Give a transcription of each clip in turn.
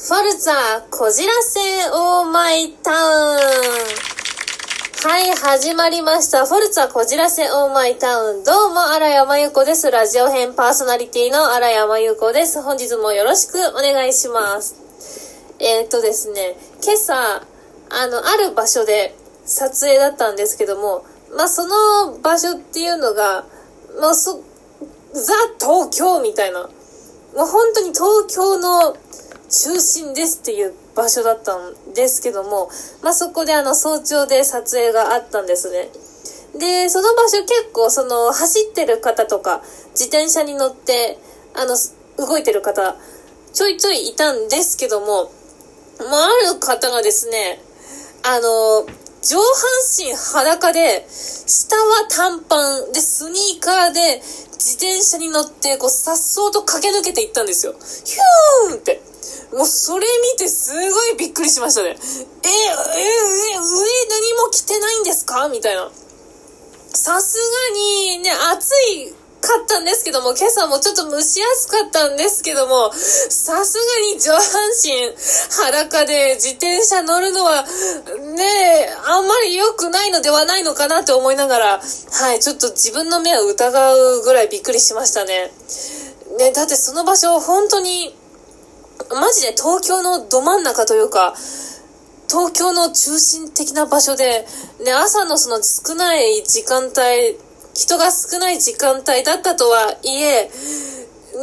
フォルツァこじらせオーマイタウンはい、始まりました。フォルツァこじらせオーマイタウン。どうも、荒山由子です。ラジオ編パーソナリティの荒山由子です。本日もよろしくお願いします。えー、っとですね、今朝、あの、ある場所で撮影だったんですけども、まあ、その場所っていうのが、まあ、そ、ザ・東京みたいな、もう本当に東京の中心ですっていう場所だったんですけども、まあ、そこであの早朝で撮影があったんですね。で、その場所結構その走ってる方とか、自転車に乗って、あの、動いてる方、ちょいちょいいたんですけども、まあ、ある方がですね、あの、上半身裸で、下は短パンで、スニーカーで、自転車に乗って、こう、さっそうと駆け抜けていったんですよ。ヒューンって。もうそれ見てすごいびっくりしましたね。え、え、え、上何も着てないんですか？みたいな。さすがにね、暑いかったんですけども、今朝もちょっと蒸し暑かったんですけども、さすがに上半身裸で自転車乗るのは、ねあんまり良くないのではないのかなって思いながら、はい、ちょっと自分の目を疑うぐらいびっくりしましたね。ね、だってその場所、本当に、マジで東京のど真ん中というか、東京の中心的な場所で、ね、朝のその少ない時間帯、人が少ない時間帯だったとはいえ、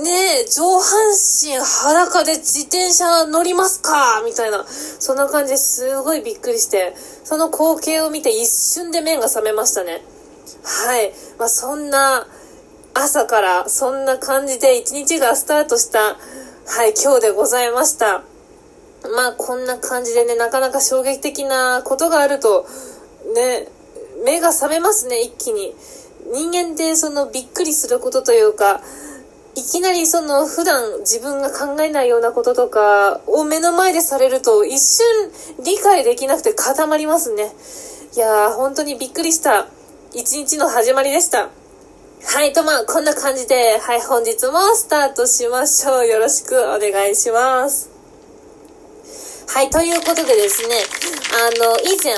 ねえ、上半身裸で自転車乗りますか？みたいな、そんな感じですごいびっくりして、その光景を見て一瞬で目が覚めましたね。はい。まあ、そんな朝からそんな感じで一日がスタートしたはい、今日でございました。まあ、こんな感じでね、なかなか衝撃的なことがあると、ね、目が覚めますね、一気に。人間ってそのびっくりすることというか、いきなりその普段自分が考えないようなこととかを目の前でされると一瞬理解できなくて固まりますね。いやー、本当にびっくりした一日の始まりでした。はい、とまあ、こんな感じで、はい、本日もスタートしましょう。よろしくお願いします。はい、ということでですね、あの、以前、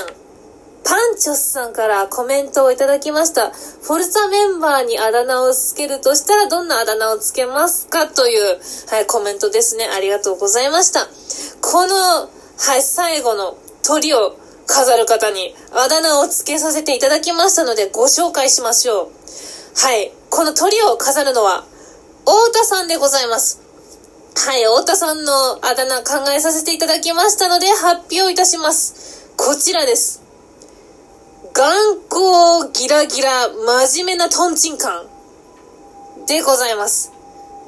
パンチョスさんからコメントをいただきました。フォルツァメンバーにあだ名をつけるとしたらどんなあだ名をつけますかという、はい、コメントですね。ありがとうございました。この、はい、最後の鳥を飾る方にあだ名をつけさせていただきましたのでご紹介しましょう。はい。この鳥を飾るのは、太田さんでございます。はい。太田さんのあだ名考えさせていただきましたので、発表いたします。こちらです。頑固ギラギラ真面目なトンチンカンでございます。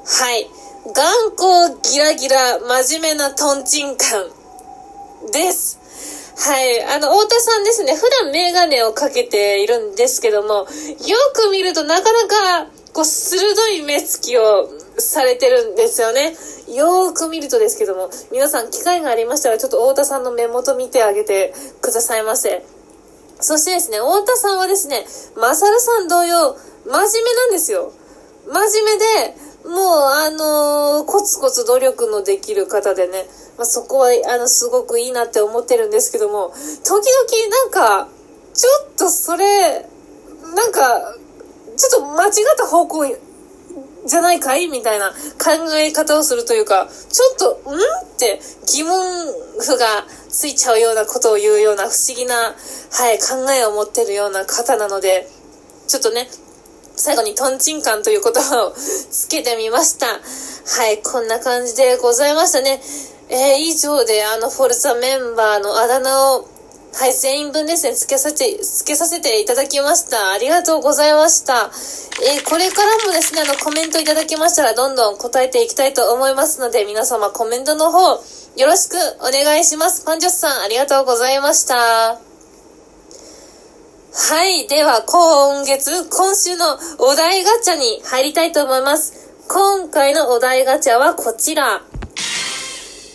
はい。頑固ギラギラ真面目なトンチンカンです。はい。あの、太田さんですね。普段メガネをかけているんですけども、よく見るとなかなか、こう、鋭い目つきをされてるんですよね。よーく見るとですけども、皆さん機会がありましたら、ちょっと太田さんの目元見てあげてくださいませ。そしてですね、太田さんはですね、マサルさん同様、真面目なんですよ。真面目で、もう、あのー、コツコツ努力のできる方でね、まあ、そこは、あの、すごくいいなって思ってるんですけども、時々なんか、ちょっとそれ、なんか、ちょっと間違った方向じゃないかいみたいな考え方をするというか、ちょっと、んって疑問符がついちゃうようなことを言うような不思議な、はい、考えを持ってるような方なので、ちょっとね、最後にトンチンカンという言葉をつけてみました。はい、こんな感じでございましたね。えー、以上であのフォルツァメンバーのあだ名を、はい、全員分ですね、付けさせて、付けさせていただきました。ありがとうございました。えー、これからもですね、あの、コメントいただきましたら、どんどん答えていきたいと思いますので、皆様コメントの方、よろしくお願いします。パンジョスさん、ありがとうございました。はい。では、今月、今週のお題ガチャに入りたいと思います。今回のお題ガチャはこちら。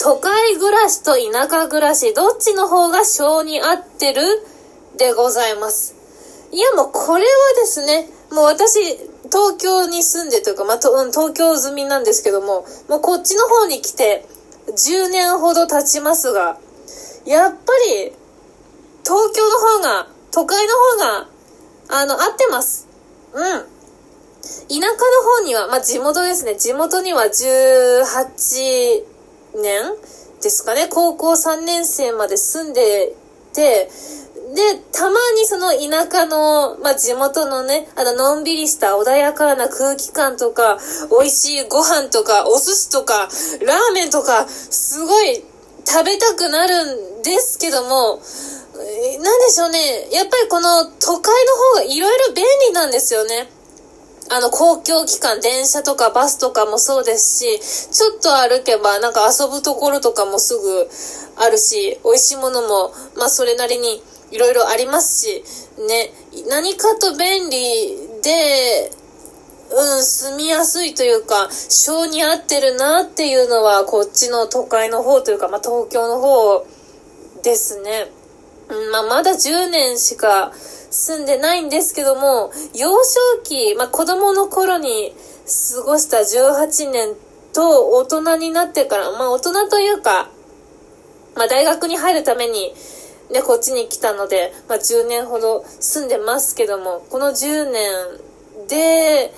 都会暮らしと田舎暮らし、どっちの方が性に合ってる？でございます。いや、もうこれはですね、もう私、東京に住んでというか、まあ、と、うん、東京済みなんですけども、もうこっちの方に来て、10年ほど経ちますが、やっぱり、東京の方が、都会の方が、あの、合ってます。うん。田舎の方には、まあ、地元ですね。地元には18年ですかね。高校3年生まで住んでて、で、たまにその田舎の、まあ、地元のね、あの、のんびりした穏やかな空気感とか、美味しいご飯とか、お寿司とか、ラーメンとか、すごい食べたくなるんですけども、なんでしょうね。やっぱりこの都会の方がいろいろ便利なんですよね。あの、公共機関、電車とかバスとかもそうですし、ちょっと歩けばなんか遊ぶところとかもすぐあるし、美味しいものも、まあそれなりにいろいろありますし、ね、何かと便利で、うん、住みやすいというか、性に合ってるなっていうのは、こっちの都会の方というか、まあ東京の方ですね。うん、まあまだ10年しか、住んでないんですけども、幼少期、まあ、子供の頃に過ごした18年と大人になってから、まあ、大人というか、まあ、大学に入るために、ね、こっちに来たので、まあ、10年ほど住んでますけども、この10年で、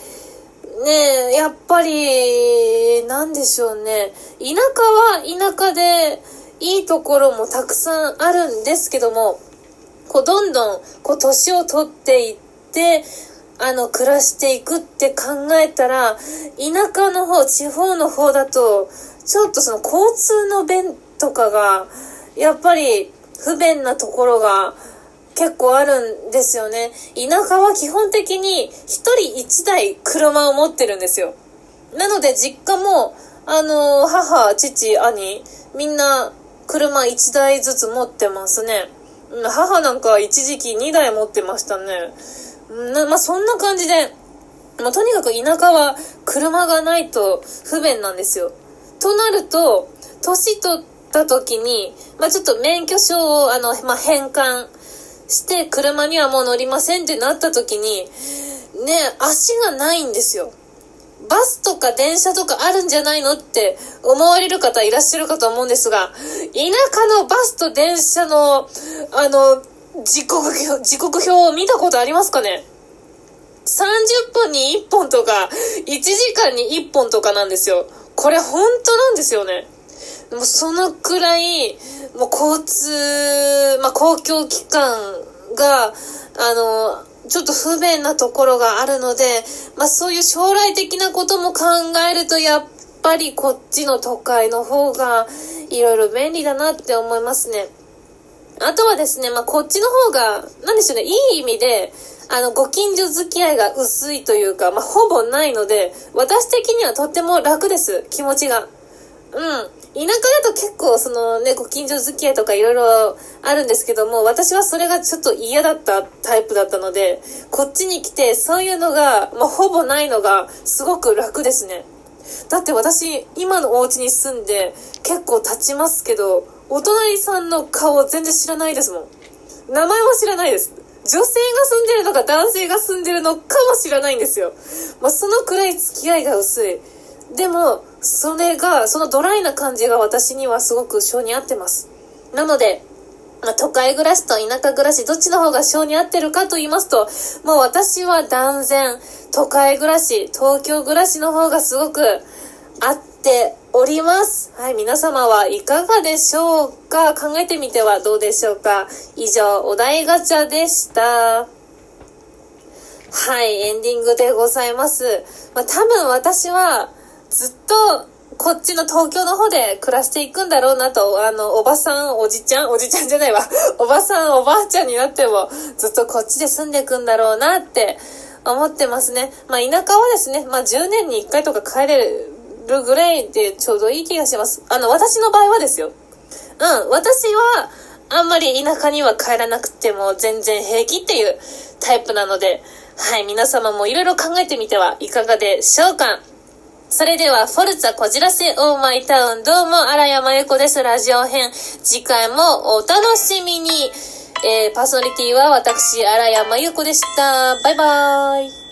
ねやっぱり、なんでしょうね。田舎は田舎で、いいところもたくさんあるんですけども、こう、どんどん、こう、年を取っていって、あの、暮らしていくって考えたら、田舎の方、地方の方だと、ちょっとその交通の便とかが、やっぱり不便なところが結構あるんですよね。田舎は基本的に一人一台車を持ってるんですよ。なので実家も、あの、母、父、兄、みんな車一台ずつ持ってますね。母なんか一時期2台持ってましたね。なまあ、そんな感じで、まあ、とにかく田舎は車がないと不便なんですよ。となると、年取った時に、まあ、ちょっと免許証を、あの、まあ、返還して、車にはもう乗りませんってなった時に、ね、足がないんですよ。バスとか電車とかあるんじゃないのって思われる方いらっしゃるかと思うんですが、田舎のバスと電車の、あの、時刻表、時刻表を見たことありますかね ?30 分に1本とか、1時間に1本とかなんですよ。これ本当なんですよね。もうそのくらい、もう交通、まあ、公共機関が、あの、ちょっと不便なところがあるので、まあそういう将来的なことも考えると、やっぱりこっちの都会の方がいろいろ便利だなって思いますね。あとはですね、まあこっちの方が、なんでしょうね、いい意味で、あの、ご近所付き合いが薄いというか、まあほぼないので、私的にはとっても楽です、気持ちが。うん。田舎だと結構そのね、ご近所付き合いとかいろいろあるんですけども、私はそれがちょっと嫌だったタイプだったので、こっちに来てそういうのが、まあ、ほぼないのがすごく楽ですね。だって私、今のお家に住んで結構経ちますけど、お隣さんの顔全然知らないですもん。名前も知らないです。女性が住んでるのか男性が住んでるのかも知らないんですよ。まあ、そのくらい付き合いが薄い。でも、それが、そのドライな感じが私にはすごく性に合ってます。なので、まあ、都会暮らしと田舎暮らし、どっちの方が性に合ってるかと言いますと、もう私は断然、都会暮らし、東京暮らしの方がすごく合っております。はい、皆様はいかがでしょうか？考えてみてはどうでしょうか？以上、お題ガチャでした。はい、エンディングでございます。まあ、多分私は、ずっと、こっちの東京の方で暮らしていくんだろうなと、あの、おばさん、おじちゃん、おじちゃんじゃないわ。おばさん、おばあちゃんになっても、ずっとこっちで住んでいくんだろうなって思ってますね。まあ、田舎はですね、まあ、10年に1回とか帰れるぐらいでちょうどいい気がします。あの、私の場合はですよ。うん、私は、あんまり田舎には帰らなくても全然平気っていうタイプなので、はい、皆様もいろいろ考えてみてはいかがでしょうか。それでは、フォルツァこじらせオーマイタウン、どうも、荒山由子です。ラジオ編。次回もお楽しみに。えー、パーソナリティは私、荒山由子でした。バイバーイ。